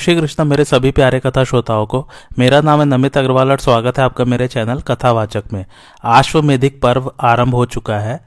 श्री कृष्ण मेरे सभी प्यारे कथा श्रोताओं को, मेरा नाम है नमित अग्रवाल और स्वागत है आपका मेरे चैनल कथावाचक में। आश्वमेधिक पर्व आरंभ हो चुका है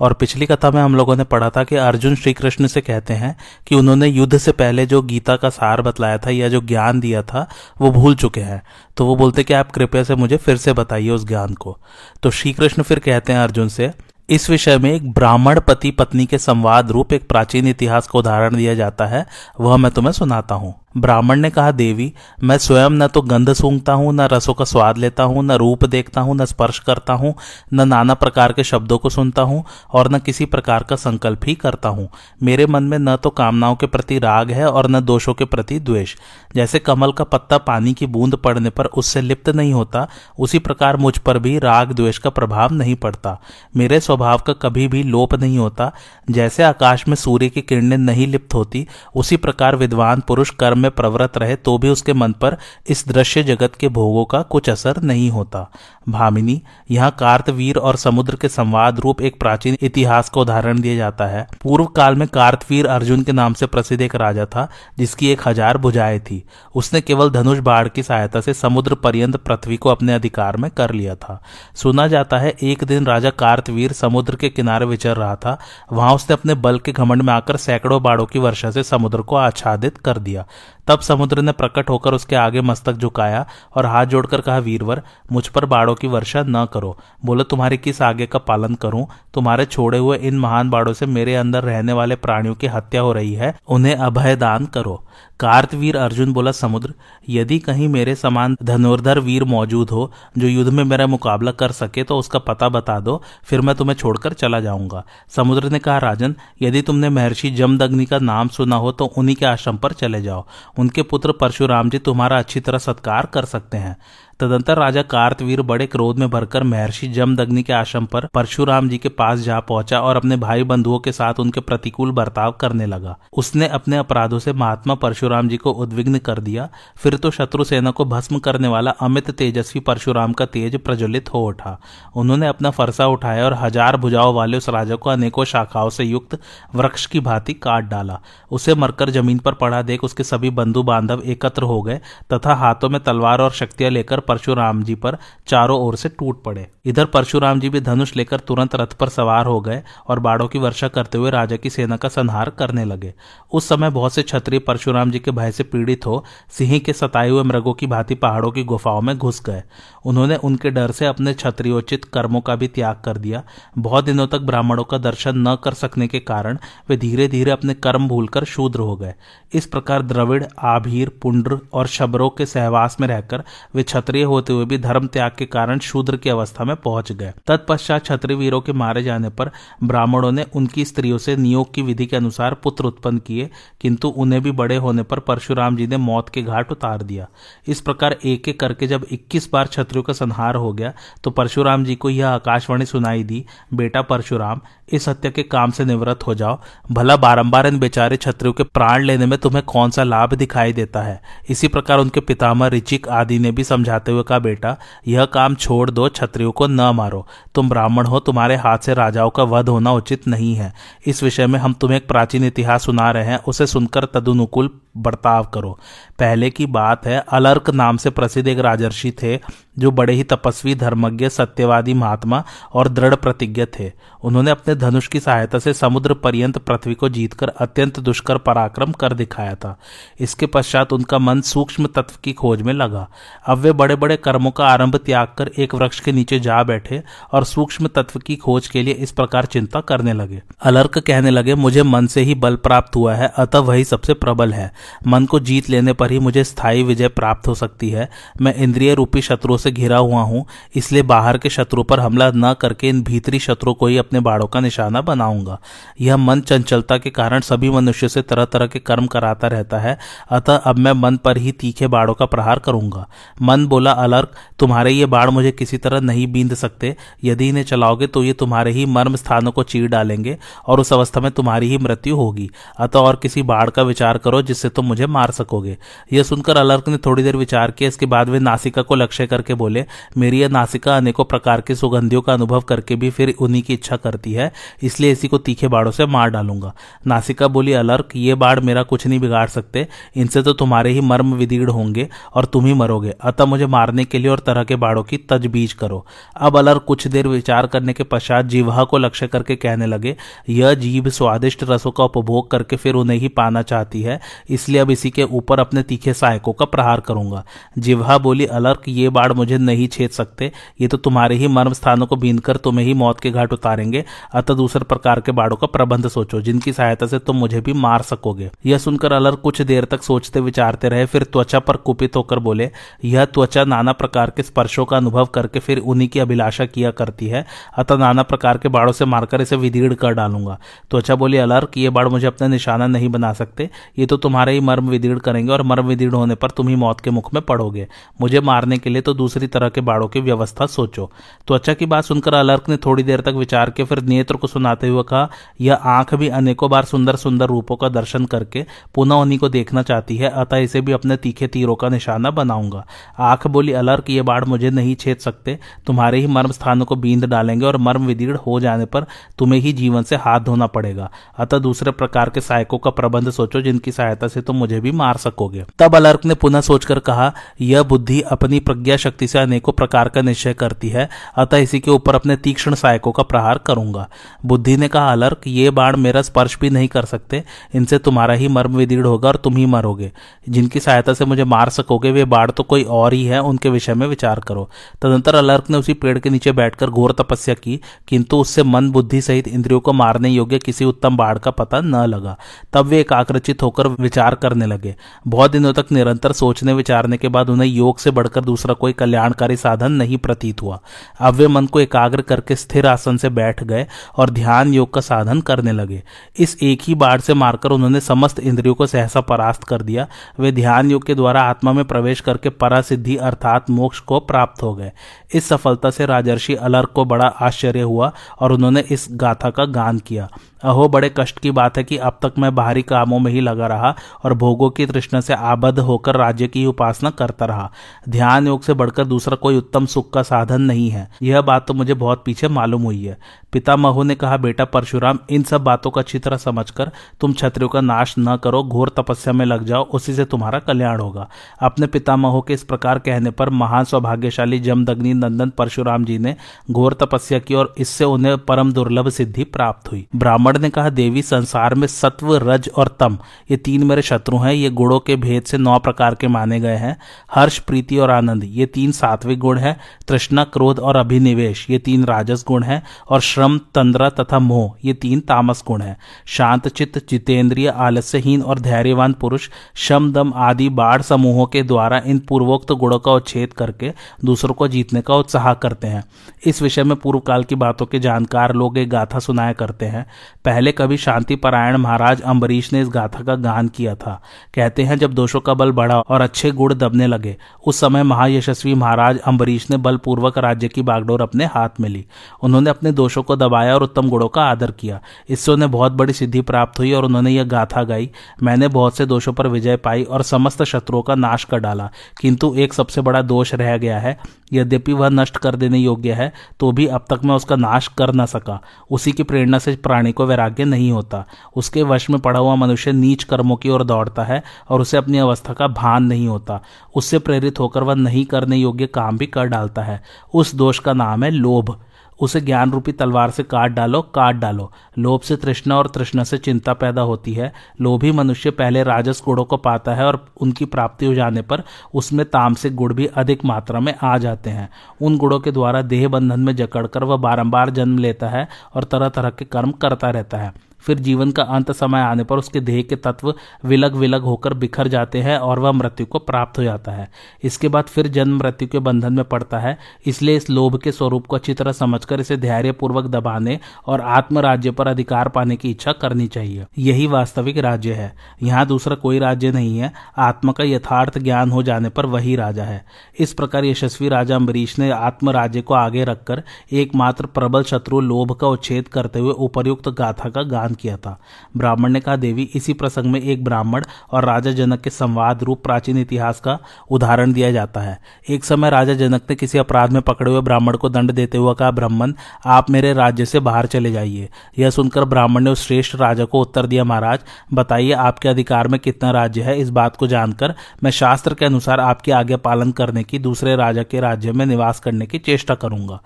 और पिछली कथा में हम लोगों ने पढ़ा था कि अर्जुन श्री कृष्ण से कहते हैं कि उन्होंने युद्ध से पहले जो गीता का सार बतलाया था या जो ज्ञान दिया था, वो भूल चुके हैं। तो वो बोलते कि आप कृपया से मुझे फिर से बताइए उस ज्ञान को। तो श्री कृष्ण फिर कहते हैं अर्जुन से, इस विषय में एक ब्राह्मण पति पत्नी के संवाद रूप एक प्राचीन इतिहास का उदाहरण दिया जाता है, वह मैं तुम्हें सुनाता हूँ। ब्राह्मण ने कहा, देवी, मैं स्वयं न तो गंध सूंघता हूँ, न रसों का स्वाद लेता हूँ, न रूप देखता हूँ, न स्पर्श करता हूँ, न नाना प्रकार के शब्दों को सुनता हूँ और न किसी प्रकार का संकल्प ही करता हूँ। मेरे मन में न तो कामनाओं के प्रति राग है और न दोषों के प्रति द्वेष। जैसे कमल का पत्ता पानी की बूंद पड़ने पर उससे लिप्त नहीं होता, उसी प्रकार मुझ पर भी राग द्वेष का प्रभाव नहीं पड़ता। मेरे स्वभाव का कभी भी लोप नहीं होता। जैसे आकाश में सूर्य की किरणें नहीं लिप्त होती, उसी प्रकार विद्वान पुरुष कर्म में प्रवृत्त रहे तो भी उसके मन पर इस दृश्य जगत के भोगों का कुछ असर नहीं होता। भामिनी, यहाँ कार्तवीर और समुद्र के संवाद रूप एक प्राचीन इतिहास का उदाहरण दिया जाता है। पूर्व काल में कार्तवीर अर्जुन के नाम से प्रसिद्ध एक राजा था, जिसकी एक हज़ार भुजाएँ थी। उसने केवल धनुष बाढ़ की सहायता से समुद्र पर्यंत पृथ्वी को अपने अधिकार में कर लिया था। सुना जाता है, एक दिन राजा कार्तवीर समुद्र के किनारे विचर रहा था। वहाँ उसने अपने बल के घमंड में आकर सैकड़ों बाड़ों की वर्षा से समुद्र को आच्छादित कर दिया। तब समुद्र ने प्रकट होकर उसके आगे मस्तक झुकाया और हाथ जोड़कर कहा, वीरवर, मुझ पर बाड़ों की वर्षा न करो। बोले, तुम्हारे किस आगे का पालन करूँ? तुम्हारे छोड़े हुए इन महान बाड़ों से मेरे अंदर रहने वाले प्राणियों की हत्या हो रही है, उन्हें अभय दान करो। कार्तवीर अर्जुन बोला, समुद्र, यदि कहीं मेरे समान धनुर्धर वीर मौजूद हो, जो युद्ध में मेरा मुकाबला कर सके तो उसका पता बता दो, फिर मैं तुम्हें छोड़कर चला जाऊँगा। समुद्र ने कहा, राजन, यदि तुमने महर्षि जमदग्नि का नाम सुना हो तो उन्हीं के आश्रम पर चले जाओ। उनके पुत्र परशुराम जी तुम्हारा अच्छी तरह सत्कार कर सकते हैं। तदंतर राजा कार्तवीर बड़े क्रोध में भरकर महर्षि जमदग्नि के आश्रम पर परशुराम जी के पास जा पहुँचा और अपने भाई बंधुओं के साथ उनके प्रतिकूल बर्ताव करने लगा। उसने अपने अपराधों से महात्मा परशुराम जी को उद्विग्न कर दिया। फिर तो शत्रु सेना को भस्म करने वाला अमित तेजस्वी परशुराम का तेज प्रज्वलित हो उठा। उन्होंने अपना फरसा उठाया और हज़ार भुजाओं वाले उस राजा को अनेकों शाखाओं से युक्त वृक्ष की भांति काट डाला। उसे मरकर ज़मीन पर पड़ा देख उसके सभी बंधु बांधव एकत्र हो गए तथा हाथों में तलवार और शक्तियाँ लेकर परशुराम जी पर चारों ओर से टूट पड़े। इधर परशुराम जी भी धनुष लेकर तुरंत रथ पर सवार हो गए और बाड़ों की वर्षा करते हुए राजा की सेना का संहार करने लगे। उस समय बहुत से क्षत्रिय परशुराम जी के भय से पीड़ित हो, सिंह के सताए हुए मृगों की भांति पहाड़ों की गुफाओं में घुस गए। उन्होंने उनके डर से अपने क्षत्रियोचित कर्मों का भी त्याग कर दिया। बहुत दिनों तक ब्राह्मणों का दर्शन न कर सकने के कारण वे धीरे धीरे अपने कर्म भूलकर शूद्र हो गए। इस प्रकार द्रविड़, आभीर, पुंड्र और शबरों के सहवास में रहकर वे क्षत्रिय होते हुए भी धर्म त्याग के कारण शूद्र की अवस्था में पहुँच गए। तत्पश्चात क्षत्रिय वीरों के मारे जाने पर ब्राह्मणों ने उनकी स्त्रियों से नियोग की विधि के अनुसार पुत्र उत्पन्न किए, किंतु उन्हें भी बड़े होने पर परशुराम जी ने मौत के घाट उतार दिया। इस प्रकार एक एक करके जब 21 बार क्षत्रियों का संहार हो गया तो परशुराम जी को यह आकाशवाणी सुनाई दी, बेटा परशुराम, इस हत्या के काम से निवृत्त हो जाओ। भला बारंबार इन बेचारे क्षत्रियों के प्राण लेने में तुम्हें कौन सा लाभ दिखाई देता है? इसी प्रकार उनके पितामह ऋचिक आदि ने भी समझाते हुए कहा, बेटा, यह काम छोड़ दो छत्रियों को न मारो। तुम ब्राह्मण हो, तुम्हारे हाथ से राजाओं का वध होना उचित नहीं है। इस विषय में हम तुम्हें एक प्राचीन इतिहास सुना रहे हैं, उसे सुनकर तदुनुकूल बर्ताव करो। पहले की बात है, अलर्क नाम से प्रसिद्ध एक राजर्षि थे, जो बड़े ही तपस्वी, धर्मज्ञ, सत्यवादी महात्मा और दृढ़ प्रतिज्ञ थे। उन्होंने अपने धनुष की सहायता से समुद्र पर्यंत पृथ्वी को जीतकर अत्यंत दुष्कर पराक्रम कर दिखाया था। इसके पश्चात उनका मन सूक्ष्म तत्व की खोज में लगा। अब वे बड़े बड़े कर्मों का आरंभ त्याग कर एक वृक्ष के नीचे जा बैठे और सूक्ष्म तत्व की खोज के लिए इस प्रकार चिंता करने लगे। अलर्क कहने लगे, मुझे मन से ही बल प्राप्त हुआ है, अतः वही सबसे प्रबल है। मन को जीत लेने पर ही मुझे स्थायी विजय प्राप्त हो सकती है। मैं इंद्रिय रूपी शत्रुओं से घिरा हुआ हूँ, इसलिए बाहर के शत्रु पर हमला न करके इन भीतरी शत्रु को ही अपने बाड़ों का निशाना बनाऊँगा। यह मन चंचलता के कारण सभी मनुष्य से तरह तरह के कर्म कराता रहता है, अतः अब मैं मन पर ही तीखे बाड़ों का प्रहार करूँगा। मन बोला, अलर्क, तुम्हारे ये बाढ़ मुझे किसी तरह नहीं बींद सकते। यदि इन्हें चलाओगे तो ये तुम्हारे ही मर्म स्थानों को चीर डालेंगे और उस अवस्था में तुम्हारी ही मृत्यु होगी। अतः और किसी बाढ़ का विचार करो जिससे तुम मुझे मार सकोगे। यह सुनकर अलर्क ने थोड़ी देर विचार किया। इसके बाद वे नासिका को लक्ष्य करके बोले, मेरी यह नासिका अनेकों प्रकार की सुगंधियों का अनुभव करके भी फिर उन्हीं की इच्छा करती है, इसलिए इसी को तीखे बाढ़ों से मार डालूँगा। नासिका बोली, अलर्क, ये बाढ़ मेरा कुछ नहीं बिगाड़ सकते। इनसे तो तुम्हारे ही मर्म विदीर्ण होंगे और तुम ही मरोगे। अतः मुझे मारने के लिए और तरह के बाड़ों की तजबीज करो। अब अलर्क कुछ देर विचार करने के पश्चात जीवा को लक्ष्य करके कहने लगे, यह जीव स्वादिष्ट रसों का उपभोग करके फिर उन्हें ही पाना चाहती है इसलिए अब इसी के ऊपर अपने तीखे सहायकों का प्रहार करूँगा। जिवा बोली, अलर्क, ये बाढ़ मुझे नहीं छेद सकते। ये तो तुम्हारे ही मर्म स्थानों को बीन कर तुम्हें ही मौत के घाट उतारेंगे। अतः दूसरे प्रकार के बाड़ों का प्रबंध सोचो, जिनकी सहायता से तुम मुझे भी मार सकोगे। यह सुनकर अलर्क कुछ देर तक सोचते विचारते रहे, फिर त्वचा पर कुपित होकर बोले, यह त्वचा नाना प्रकार के स्पर्शों का अनुभव करके फिर उन्हीं की अभिलाषा किया करती है। अतः नाना प्रकार के बाड़ों से मारकर इसे विदीर्ण कर डालूँगा। त्वचा बोली, अलर्क, ये बाढ़ मुझे अपना निशाना नहीं बना सकते। ये तो तुम्हारे ही मर्म विदीर्ण करेंगे और मर्म विदीर्ण होने पर तुम ही मौत के मुख में पड़ोगे। मुझे मारने के लिए तो दूसरी तरह के बाड़ों की व्यवस्था सोचो। त्वचा की बात सुनकर अलर्क ने थोड़ी देर तक विचार के फिर नेत्र को सुनाते हुए कहा, यह आँख भी अनेकों बार सुंदर सुंदर रूपों का दर्शन करके पुनः उन्हीं को देखना चाहती है, अतः इसे भी अपने तीखे तीरों का निशाना बनाऊँगा। आँख बोली, अलर्क, ये बाढ़ मुझे नहीं छेद सकते। तुम्हारे ही मर्म स्थानों को बींद डालेंगे और मर्म विदीर्ण हो जाने पर तुम्हें ही जीवन से हाथ धोना पड़ेगा। अतः दूसरे प्रकार के सहायकों का प्रबंध सोचो, जिनकी सहायता से तुम मुझे भी मार सकोगे। तब अलर्क ने पुनः सोचकर कहा, यह बुद्धि अपनी प्रज्ञा शक्ति से अनेकों प्रकार का निश्चय करती है, अतः इसी के ऊपर अपने तीक्ष्ण सहायकों का प्रहार करूँगा। बुद्धि ने कहा अलर्क ये बाण मेरा स्पर्श भी नहीं कर सकते, इनसे तुम्हारा ही मर्म विदीर्ण होगा और तुम ही मरोगे। जिनकी सहायता से मुझे मार सकोगे, वे बाढ़ तो कोई और ही है, उनके विषय में विचार करो। तदंतर अलर्क ने उसी पेड़ के नीचे बैठकर घोर तपस्या की, किंतु उससे मन, बुद्धि सहित इंद्रियों को मारने योग्य किसी उत्तम बाढ़ का पता न लगा। तब वे एकाग्रचित होकर विचार करने लगे। बहुत दिनों तक निरंतर सोचने विचारने के बाद उन्हें योग से बढ़कर दूसरा कोई कल्याणकारी साधन नहीं प्रतीत हुआ। अब वे मन को एकाग्र करके स्थिर आसन से बैठ गए और ध्यान योग का साधन करने लगे। इस एक ही बाढ़ से मारकर उन्होंने समस्त इंद्रियों को सहसा परास्त कर दिया। वे ध्यान योग के द्वारा आत्मा में प्रवेश करके परासिद्धि अर्थात मोक्ष को प्राप्त हो गए। इस सफलता से राजर्षि अलर्क को बड़ा आश्चर्य हुआ और उन्होंने इस गाथा का गान किया। अहो, बड़े कष्ट की बात है कि अब तक मैं बाहरी कामों में ही लगा रहा और भोगों की तृष्णा से आबद्ध होकर राज्य की उपासना करता रहा। ध्यान योग से बढ़कर दूसरा कोई उत्तम सुख का साधन नहीं है। यह बात तो मुझे बहुत पीछे मालूम हुई है। पिता महू ने कहा, बेटा परशुराम, इन सब बातों का तरह समझकर तुम क्षत्रियों का नाश न करो, घोर तपस्या में लग जाओ, उसी से तुम्हारा कल्याण होगा। अपने पितामहों के इस प्रकार कहने पर महान सौभाग्यशाली जमदग्नि नंदन परशुराम जी ने घोर तपस्या की और इससे उन्हें परम दुर्लभ सिद्धि प्राप्त हुई। ब्राह्मण ब्राह्मण ने कहा, देवी, संसार में सत्व, रज और तम, ये तीन मेरे शत्रु हैं। ये गुणों के भेद से नौ प्रकार के माने गए हैं। हर्ष, प्रीति और आनंद, ये तीन सात्विक गुण है। तृष्णा, क्रोध और अभिनिवेश, ये तीन राजस गुण है। और श्रम, तंद्रा तथा मोह, ये तीन तामस गुण है। शांत चित्त, जितेंद्रिय, आलस्यहीन और धैर्यवान पुरुष, शम, दम आदि बाढ़ समूहों के द्वारा इन पूर्वोक्त गुणों का उच्छेद करके दूसरों को जीतने का उत्साह करते हैं। इस विषय में पूर्व काल की बातों के जानकार लोग एक गाथा सुनाया करते हैं। पहले कभी शांति परायण महाराज अम्बरीश ने इस गाथा का गान किया था। कहते हैं, जब दोषों का बल बढ़ा और अच्छे गुड़ दबने लगे, उस समय महायशस्वी महाराज अम्बरीश ने बलपूर्वक राज्य की बागडोर अपने हाथ में ली। उन्होंने अपने दोषों को दबाया और उत्तम गुणों का आदर किया। इससे उन्हें बहुत बड़ी सिद्धि प्राप्त हुई और उन्होंने यह गाथा गाई। मैंने बहुत से दोषों पर विजय पाई और समस्त शत्रुओं का नाश कर डाला। किंतु एक सबसे बड़ा दोष रह गया है, यद्यपि वह नष्ट कर देने योग्य है तो भी अब तक मैं उसका नाश कर न सका। उसी की प्रेरणा से प्राणी को वैराग्य नहीं होता। उसके वश में पड़ा हुआ मनुष्य नीच कर्मों की ओर दौड़ता है और उसे अपनी अवस्था का भान नहीं होता। उससे प्रेरित होकर वह नहीं करने योग्य काम भी कर डालता है। उस दोष का नाम है लोभ। उसे ज्ञान रूपी तलवार से काट डालो काट डालो। लोभ से तृष्णा और तृष्णा से चिंता पैदा होती है। लोभी मनुष्य पहले राजस गुणों को पाता है और उनकी प्राप्ति हो जाने पर उसमें तामसिक गुण भी अधिक मात्रा में आ जाते हैं। उन गुणों के द्वारा देह बंधन में जकड़कर वह बारंबार जन्म लेता है और तरह तरह के कर्म करता रहता है। फिर जीवन का अंत समय आने पर उसके देह के तत्व विलग विलग होकर बिखर जाते हैं और वह मृत्यु को प्राप्त हो जाता है। इसके बाद फिर जन्म मृत्यु के बंधन में पड़ता है, इसलिए इस लोभ के स्वरूप को अच्छी तरह समझकर इसे धैर्य पूर्वक दबाने और आत्म राज्य पर अधिकार पाने की इच्छा करनी चाहिए। यही वास्तविक राज्य है। यहाँ दूसरा कोई राज्य नहीं है। आत्मा का यथार्थ ज्ञान हो जाने पर वही राजा है। इस प्रकार यशस्वी राजा अम्बरीश ने आत्म राज्य को आगे रखकर एकमात्र प्रबल शत्रु लोभ का उच्छेद करते हुए उपर्युक्त गाथा का गान किया था। ब्राह्मण ने कहा, देवी, इसी प्रसंग में एक ब्राह्मण और राजा जनक के संवाद रूप प्राचीन इतिहास का उदाहरण दिया जाता है। एक समय राजा जनक ने किसी अपराध में पकड़े हुए ब्राह्मण को दंड देते हुए कहा, ब्राह्मण, आप मेरे राज्य से बाहर चले जाइए। यह सुनकर ब्राह्मण ने उस श्रेष्ठ राजा को उत्तर दिया, महाराज, बताइए आपके अधिकार में कितना राज्य है? इस बात को जानकर मैं शास्त्र के अनुसार आपकी आज्ञा पालन करने की, दूसरे राजा के राज्य में निवास करने की चेष्टा करूँगा।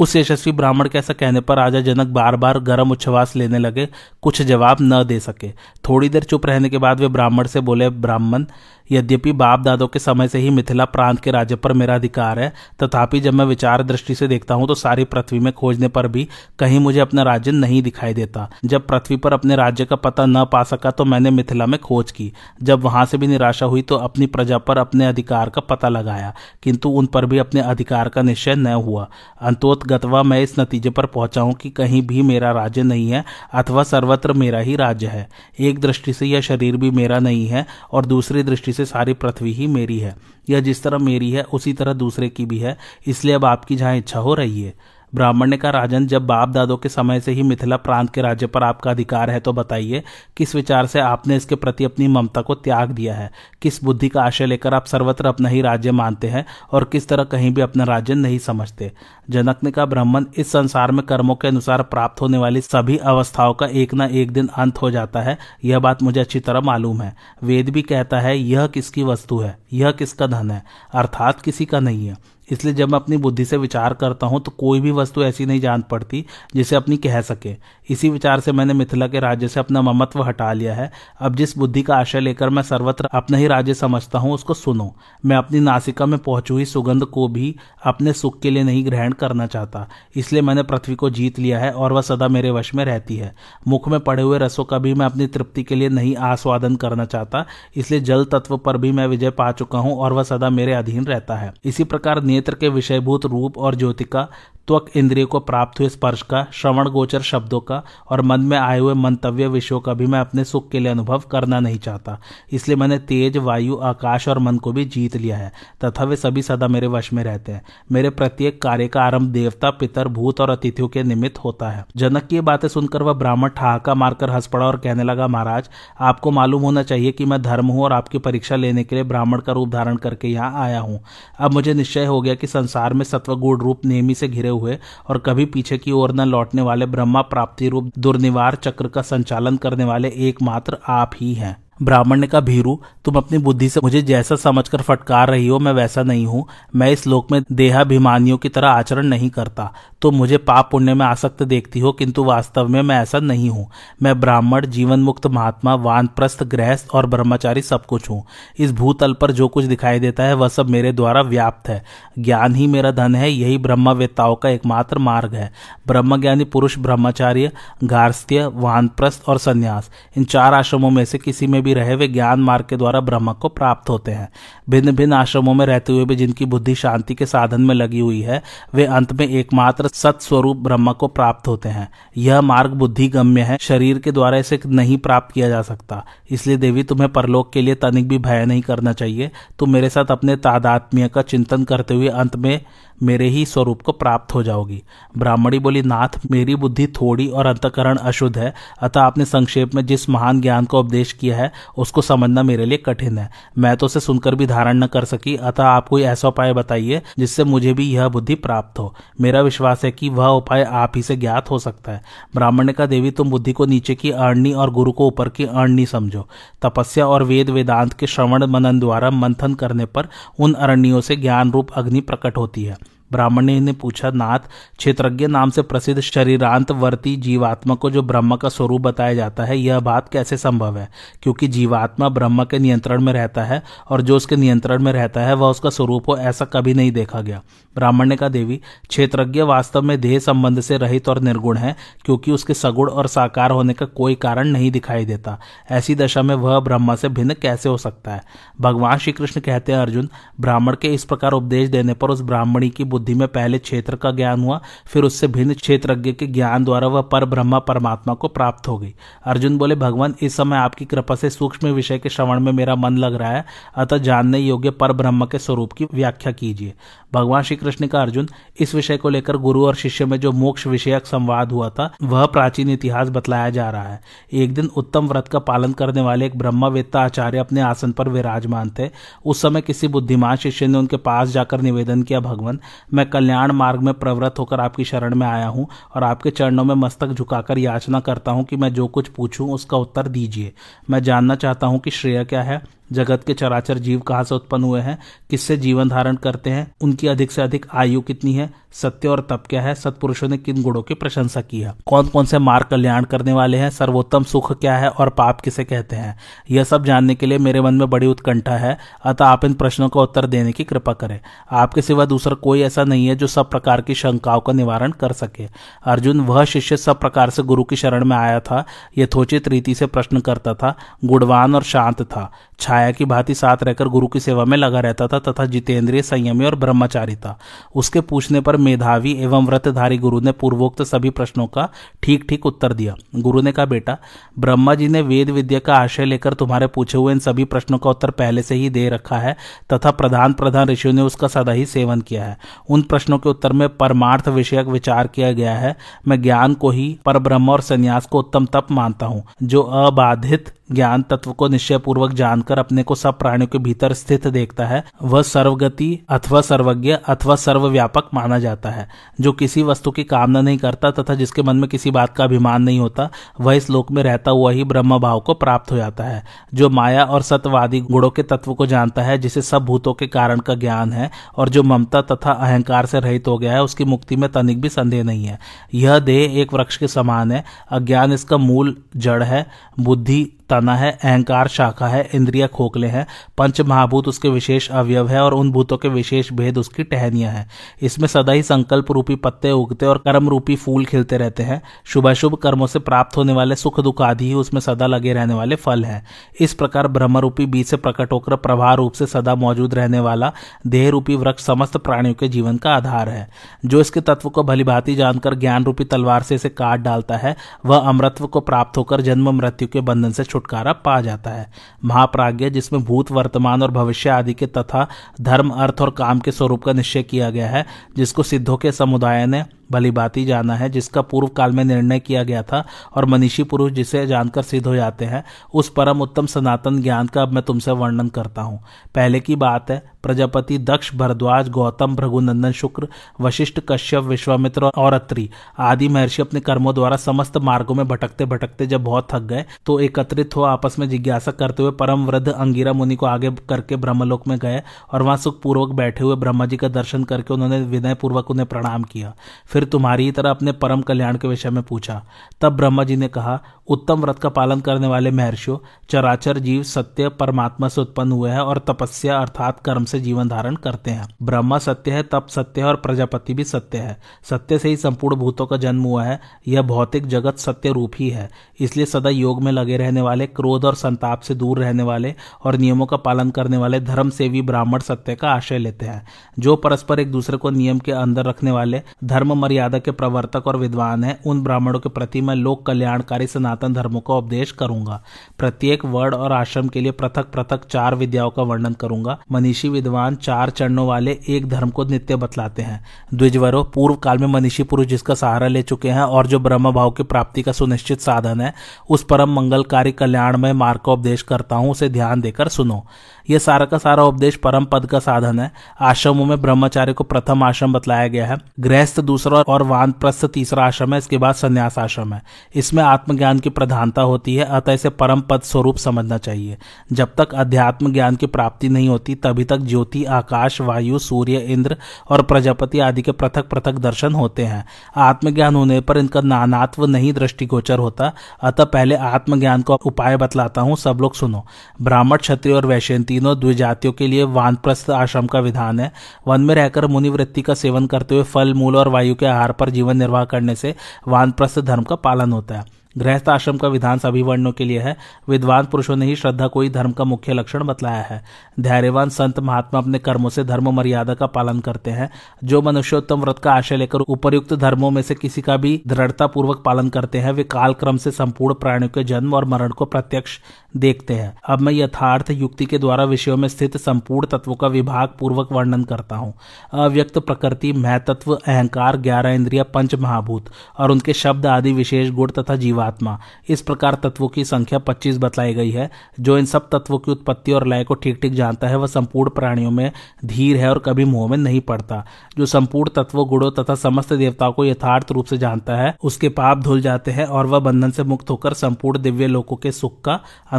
उस यशस्वी ब्राह्मण के ऐसा कहने पर राजा जनक बार बार गर्म उच्छ्वास लेने लगे, कुछ जवाब न दे सके। थोड़ी देर चुप रहने के बाद वे ब्राह्मण से बोले, ब्राह्मण, यद्यपि बाप दादों के समय से ही मिथिला प्रांत के राज्य पर मेरा अधिकार है, तथापि जब मैं विचार दृष्टि से देखता हूँ तो सारी पृथ्वी में खोजने पर भी कहीं मुझे अपना राज्य नहीं दिखाई देता। जब पृथ्वी पर अपने राज्य का पता न पा सका तो मैंने मिथिला में खोज की। जब वहाँ से भी निराशा हुई तो अपनी प्रजा पर अपने अधिकार का पता लगाया, किंतु उन पर भी अपने अधिकार का निश्चय न हुआ। अंतोत गतवा मैं इस नतीजे पर पहुँचा हूँ कि कहीं भी मेरा राज्य नहीं है, अथवा सर्वत्र मेरा ही राज्य है। एक दृष्टि से यह शरीर भी मेरा नहीं है, और दूसरी दृष्टि से सारी पृथ्वी ही मेरी है। यह जिस तरह मेरी है, उसी तरह दूसरे की भी है, इसलिए अब आपकी जहाँ इच्छा हो रही है। ब्राह्मण ने कहा, राजन, जब बाप दादों के समय से ही मिथिला प्रांत के राज्य पर आपका अधिकार है तो बताइए, किस विचार से आपने इसके प्रति अपनी ममता को त्याग दिया है? किस बुद्धि का आशय लेकर आप सर्वत्र अपना ही राज्य मानते हैं, और किस तरह कहीं भी अपना राज्य नहीं समझते? जनक ने कहा, ब्राह्मण, इस संसार में कर्मों के अनुसार प्राप्त होने वाली सभी अवस्थाओं का एक न एक दिन अंत हो जाता है। यह बात मुझे अच्छी तरह मालूम है। वेद भी कहता है, यह किसकी वस्तु है? यह किसका धन है? अर्थात किसी का नहीं है। इसलिए जब मैं अपनी बुद्धि से विचार करता हूँ तो कोई भी वस्तु ऐसी नहीं जान पड़ती, जिसे अपनी कह सके। इसी विचार से मैंने मिथिला के राज्य से अपना ममत्व हटा लिया है। अब जिस बुद्धि का आशय लेकर मैं सर्वत्र अपना ही राज्य समझता हूँ, उसको सुनो। मैं अपनी नासिका में पहुँची हुई सुगंध को भी अपने सुख के लिए नहीं ग्रहण करना चाहता। इसलिए मैंने पृथ्वी को जीत लिया है और वह सदा मेरे वश में रहती है। मुख में पड़े हुए रसों का भी मैं अपनी तृप्ति के लिए नहीं आस्वादन करना चाहता। इसलिए जल तत्व पर भी मैं विजय पा चुका हूँ और वह सदा मेरे अधीन रहता है। इसी प्रकार नेत्र के विषयभूत रूप और ज्योति का, त्वक इंद्रिय को प्राप्त हुए स्पर्श का, श्रवण गोचर शब्दों का और मन में आए हुए मंतव्य विषयों का भी मैं अपने सुख के लिए अनुभव करना नहीं चाहता। इसलिए मैंने तेज, वायु, आकाश और मन को भी जीत लिया है, तथा वे सभी सदा मेरे वश में रहते हैं। मेरे प्रत्येक कार्य का आरंभ देवता, पितर, भूत और अतिथियों के निमित्त होता है। जनक की बातें सुनकर वह ब्राह्मण ठहाका मारकर हंस पड़ा और कहने लगा, महाराज, आपको मालूम होना चाहिए कि मैं धर्म हूँ और आपकी परीक्षा लेने के लिए ब्राह्मण का रूप धारण करके यहाँ आया हूँ। अब मुझे निश्चय हो गया कि संसार में सत्वगुण रूप नेमी से घिरे हुए और कभी पीछे की ओर न लौटने वाले ब्रह्मा प्राप्ति रूप दुर्निवार चक्र का संचालन करने वाले एकमात्र आप ही हैं। ब्राह्मण ने कहा, भीरू, तुम अपनी बुद्धि से मुझे जैसा समझकर फटकार रही हो, मैं वैसा नहीं हूँ। मैं इस लोक में देहाभिमानियों की तरह आचरण नहीं करता। तुम मुझे पाप पुण्य में आसक्त देखती हो, किंतु वास्तव में मैं ऐसा नहीं हूँ। मैं ब्राह्मण जीवन मुक्त महात्मा, वानप्रस्थ, गृहस्थ और ब्रह्मचारी सब कुछ हूँ। इस भूतल पर जो कुछ दिखाई देता है, वह सब मेरे द्वारा व्याप्त है। ज्ञान ही मेरा धन है, यही ब्रह्मवेत्ताओं का एकमात्र मार्ग है। ब्रह्मज्ञानी पुरुष, ब्रह्मचार्य गार्स्थ्य वानप्रस्थ और संन्यास। इन चार आश्रमों में से किसी में भी भी रहे, वे ज्ञान मार्ग के द्वारा ब्रह्म को प्राप्त होते हैं। भिन्न भिन्न आश्रमों में रहते हुए भी जिनकी बुद्धि शांति के साधन में लगी हुई है, वे अंत में एकमात्र सत्स्वरूप ब्रह्म को प्राप्त होते हैं। यह मार्ग बुद्धि गम्य है, शरीर के द्वारा इसे नहीं प्राप्त किया जा सकता। इसलिए देवी, तुम्हें परलोक के लिए तनिक भी भय नहीं करना चाहिए। तुम मेरे साथ अपने तादात्म्य का चिंतन करते हुए अंत में मेरे ही स्वरूप को प्राप्त हो जाओगी। ब्राह्मणी बोली, नाथ, मेरी बुद्धि थोड़ी और अंतकरण अशुद्ध है, अतः आपने संक्षेप में जिस महान ज्ञान को उपदेश किया है, उसको समझना मेरे लिए कठिन है। मैं तो उसे सुनकर भी धारण न कर सकी, अतः आप कोई ऐसा उपाय बताइए, जिससे मुझे भी यह बुद्धि प्राप्त हो। मेरा विश्वास है कि वह उपाय आप ही से ज्ञात हो सकता है। ब्राह्मण ने कहा देवी, तुम बुद्धि को नीचे की अणनी और गुरु को ऊपर की अणनी समझो। तपस्या और वेद वेदांत के श्रवण मनन द्वारा मंथन करने पर उन अरण्यों से ज्ञान रूप अग्नि प्रकट होती है। ब्राह्मण ने पूछा, नाथ, क्षेत्रज्ञ नाम से प्रसिद्ध शरीरांतवर्ती जीवात्मा को जो ब्रह्म का स्वरूप बताया जाता है, यह बात कैसे संभव है? क्योंकि जीवात्मा ब्रह्म के नियंत्रण में रहता है और जो उसके नियंत्रण में रहता है, वह उसका स्वरूप हो, ऐसा कभी नहीं देखा गया। ब्राह्मण ने कहा, देवी, क्षेत्रज्ञ वास्तव में देह संबंध से रहित और निर्गुण है, क्योंकि उसके सगुण और साकार होने का कोई कारण नहीं दिखाई देता। ऐसी दशा में वह ब्रह्मा से भिन्न कैसे हो सकता है? भगवान श्री कृष्ण कहते हैं, अर्जुन, ब्राह्मण के इस प्रकार उपदेश देने पर उस ब्राह्मणी की बुद्धि में पहले क्षेत्र का ज्ञान हुआ, फिर उससे भिन्न क्षेत्रज्ञ के ज्ञान द्वारा वह पर ब्रह्मा परमात्मा को प्राप्त हो गई। अर्जुन बोले, भगवान, इस समय आपकी कृपा से सूक्ष्म विषय के श्रवण में मेरा मन लग रहा है, अतः जानने योग्य पर ब्रह्म के स्वरूप की व्याख्या कीजिए। भगवान श्री कृष्ण का अर्जुन, इस विषय को लेकर गुरु और शिष्य में जो मोक्ष विषयक संवाद हुआ था, वह प्राचीन इतिहास बतलाया जा रहा है। एक दिन उत्तम व्रत का पालन करने वाले एक ब्रह्मवेत्ता आचार्य अपने आसन पर विराजमान थे। उस समय किसी बुद्धिमान शिष्य ने उनके पास जाकर निवेदन किया, भगवान मैं कल्याण मार्ग में प्रवृत्त होकर आपकी शरण में आया हूँ और आपके चरणों में मस्तक झुकाकर याचना करता हूँ कि मैं जो कुछ पूछूँ उसका उत्तर दीजिए। मैं जानना चाहता हूँ कि श्रेय क्या है। जगत के चराचर जीव कहाँ से उत्पन्न हुए हैं, किससे जीवन धारण करते हैं, उनकी अधिक से अधिक आयु कितनी है, सत्य और तप क्या है, सत्पुरुषों ने किन गुणों की प्रशंसा की है कौन कौन से मार्ग कल्याण करने वाले हैं, सर्वोत्तम सुख क्या है और पाप किसे कहते हैं? यह सब जानने के लिए मेरे मन में बड़ी उत्कंठा है, अतः आप इन प्रश्नों का उत्तर देने की कृपा करें। आपके सिवा दूसरा कोई ऐसा नहीं है जो सब प्रकार की शंकाओं का निवारण कर सके। अर्जुन, वह शिष्य सब प्रकार से गुरु की शरण में आया था, यथोचित रीति से प्रश्न करता था, गुणवान और शांत था। छाया की भांति साथ रहकर गुरु की सेवा में लगा रहता था, तथा जितेंद्रिय संयमी और ब्रह्मचारी था। उसके पूछने पर मेधावी एवं व्रतधारी गुरु ने पूर्वोक्त सभी प्रश्नों का ठीक ठीक उत्तर दिया। गुरु ने कहा, बेटा, ब्रह्मा जी ने वेद विद्या का आशय लेकर तुम्हारे पूछे हुए इन सभी प्रश्नों का उत्तर पहले से ही दे रखा है, तथा प्रधान प्रधान ऋषियों ने उसका सदा ही सेवन किया है। उन प्रश्नों के उत्तर में परमार्थ विषयक विचार किया गया है। मैं ज्ञान को ही पर ब्रह्म और संन्यास को उत्तम तप मानता हूँ, जो अबाधित ज्ञान तत्व को निश्चय पूर्वक जानकर अपने को सब प्राणियों के भीतर स्थित देखता है, वह सर्वगति अथवा सर्वज्ञ अथवा सर्वव्यापक माना जाता है। जो किसी वस्तु की कामना नहीं करता तथा जिसके मन में किसी बात का अभिमान नहीं होता, वह इस लोक में रहता हुआ ही ब्रह्म भाव को प्राप्त हो जाता है। जो माया और सत्यवादी गुणों के तत्व को जानता है, जिसे सब भूतों के कारण का ज्ञान है, और जो ममता तथा अहंकार से रहित हो गया है, उसकी मुक्ति में तनिक भी संदेह नहीं है। यह देह एक वृक्ष के समान है। अज्ञान इसका मूल जड़ है, बुद्धि तना है, अहंकार शाखा है, इंद्रिया खोखले हैं, पंच महाभूत उसके विशेष अवयव है और उन भूतों के विशेष भेद उसकी टहनियाँ हैं। इसमें सदा ही संकल्प रूपी पत्ते उगते और कर्म रूपी फूल खिलते रहते हैं। शुभाशुभ कर्मों से प्राप्त होने वाले सुख दुख आदि ही उसमें सदा लगे रहने वाले फल हैं। इस प्रकार ब्रह्म रूपी बीज से प्रकट होकर प्रभा रूप से सदा मौजूद रहने वाला देह रूपी वृक्ष समस्त प्राणियों के जीवन का आधार है। जो इसके तत्व को भली भांति जानकर ज्ञान रूपी तलवार से इसे काट डालता है, वह अमृत्व को प्राप्त होकर जन्म मृत्यु के बंधन से छुटकारा पा जाता है। महाप्राज्ञ, जिसमें भूत, वर्तमान और भविष्य आदि के तथा धर्म, अर्थ और काम के स्वरूप का निश्चय किया गया है, जिसको सिद्धों के समुदाय ने भली बाती जाना है, जिसका पूर्व काल में निर्णय किया गया था और मनीषी पुरुष जिसे जानकर सिद्ध हो जाते हैं, उस परम उत्तम सनातन ज्ञान का अब मैं तुमसे वर्णन करता हूँ। पहले की बात है, प्रजापति दक्ष, भरद्वाज, गौतम, भृगुनंदन शुक्र, वशिष्ठ कश्यप, विश्वामित्र और अत्रि आदि महर्षि अपने कर्मों द्वारा समस्त मार्गों में भटकते भटकते जब बहुत थक गए तो एकत्रित हो आपस में जिज्ञासा करते हुए परम वृद्ध अंगिरा मुनि को आगे करके ब्रह्मलोक में गए और वहाँ सुखपूर्वक बैठे हुए ब्रह्मा जी का दर्शन करके उन्होंने विनय पूर्वक उन्हें प्रणाम किया। फिर तुम्हारी ही तरह अपने परम कल्याण के विषय में पूछा। तब ब्रह्मा जी ने कहा, उत्तम व्रत का पालन करने वाले महर्षियों, चराचर जीव सत्य परमात्मा से उत्पन्न हुए हैं और तपस्या अर्थात कर्म से जीवन धारण करते हैं। ब्रह्मा सत्य है, तप सत्य है और प्रजापति भी सत्य है। सत्य से ही संपूर्ण भूतों का जन्म हुआ है, यह भौतिक जगत सत्य रूप ही है। इसलिए सदा योग में लगे रहने वाले, क्रोध और संताप से दूर रहने वाले और नियमों का पालन करने वाले धर्म सेवी ब्राह्मण सत्य का आशय लेते हैं। जो परस्पर एक दूसरे को नियम के अंदर रखने वाले, धर्म मर्यादा के प्रवर्तक और विद्वान है। उन ब्राह्मणों के प्रति मैं लोक कल्याणकारी सनातन धर्मों का उपदेश करूँगा। प्रत्येक वर्ण और आश्रम के लिए पृथक पृथक चार विद्याओं का वर्णन करूँगा। मनीषी विद्वान चार चरणों वाले एक धर्म को नित्य बतलाते हैं। द्विजवरो, पूर्व काल में मनीषी पुरुष जिसका सहारा ले चुके हैं और जो ब्रह्म भाव की प्राप्ति का सुनिश्चित साधन है, उस परम मंगलकारी कल्याणमय मार्ग का उपदेश करता हूँ, उसे ध्यान देकर सुनो। यह सारा का सारा उपदेश परम पद का साधन है। आश्रमों में ब्रह्मचार्य को प्रथम आश्रम बतलाया गया है। गृहस्थ दूसरा और वानप्रस्थ तीसरा आश्रम है। इसके बाद संन्यास आश्रम है। इसमें आत्मज्ञान की प्रधानता होती है। अतः इसे परम पद स्वरूप समझना चाहिए। जब तक अध्यात्म ज्ञान की प्राप्ति नहीं होती, तभी तक ज्योति, आकाश, वायु, सूर्य, इंद्र और प्रजापति आदि के पृथक पृथक दर्शन होते हैं। आत्मज्ञान होने पर इनका नानात्व नहीं दृष्टिगोचर होता। अतः पहले आत्मज्ञान का उपाय बतलाता हूँ। सब लोग सुनो। ब्राह्मण, क्षत्रिय और वैश्य तीनों द्विजातियों के लिए वानप्रस्थ आश्रम का विधान है। वन में रहकर मुनिवृत्ति का सेवन करते हुए फल, मूल और वायु के आहार पर जीवन निर्वाह करने से वानप्रस्थ धर्म का पालन होता है। गृहस्थ आश्रम का विधान सभी वर्णों के लिए है। विद्वान पुरुषों ने ही श्रद्धा को ही धर्म का मुख्य लक्षण बतलाया है। धैर्यवान संत महात्मा अपने कर्मों से धर्म मर्यादा का पालन करते हैं। जो मनुष्योत्तम व्रत का आशय लेकर उपयुक्त धर्मों में से किसी का भी दृढ़ता पूर्वक पालन करते हैं, वे काल क्रम से संपूर्ण प्राणियों के जन्म और मरण को प्रत्यक्ष देखते हैं। अब मैं यथार्थ युक्ति के द्वारा विषयों में स्थित संपूर्ण तत्वों का विभाग पूर्वक वर्णन करता हूँ। अव्यक्त प्रकृति, महतत्व, अहंकार, ग्यारह इंद्रिया, पंच महाभूत और उनके शब्द आदि विशेष गुण तथा जीवात्मा। इस प्रकार तत्वों की संख्या पच्चीस बताई गई है। जो इन सब तत्वों की उत्पत्ति और लय को ठीक ठीक जानता है, वह संपूर्ण प्राणियों में धीर है और कभी मुँह में नहीं पड़ता। जो संपूर्ण तत्वों, गुणों तथा समस्त देवताओं को यथार्थ रूप से जानता है, उसके पाप धुल जाते हैं और वह बंधन से मुक्त होकर संपूर्ण दिव्य लोकों के सुख का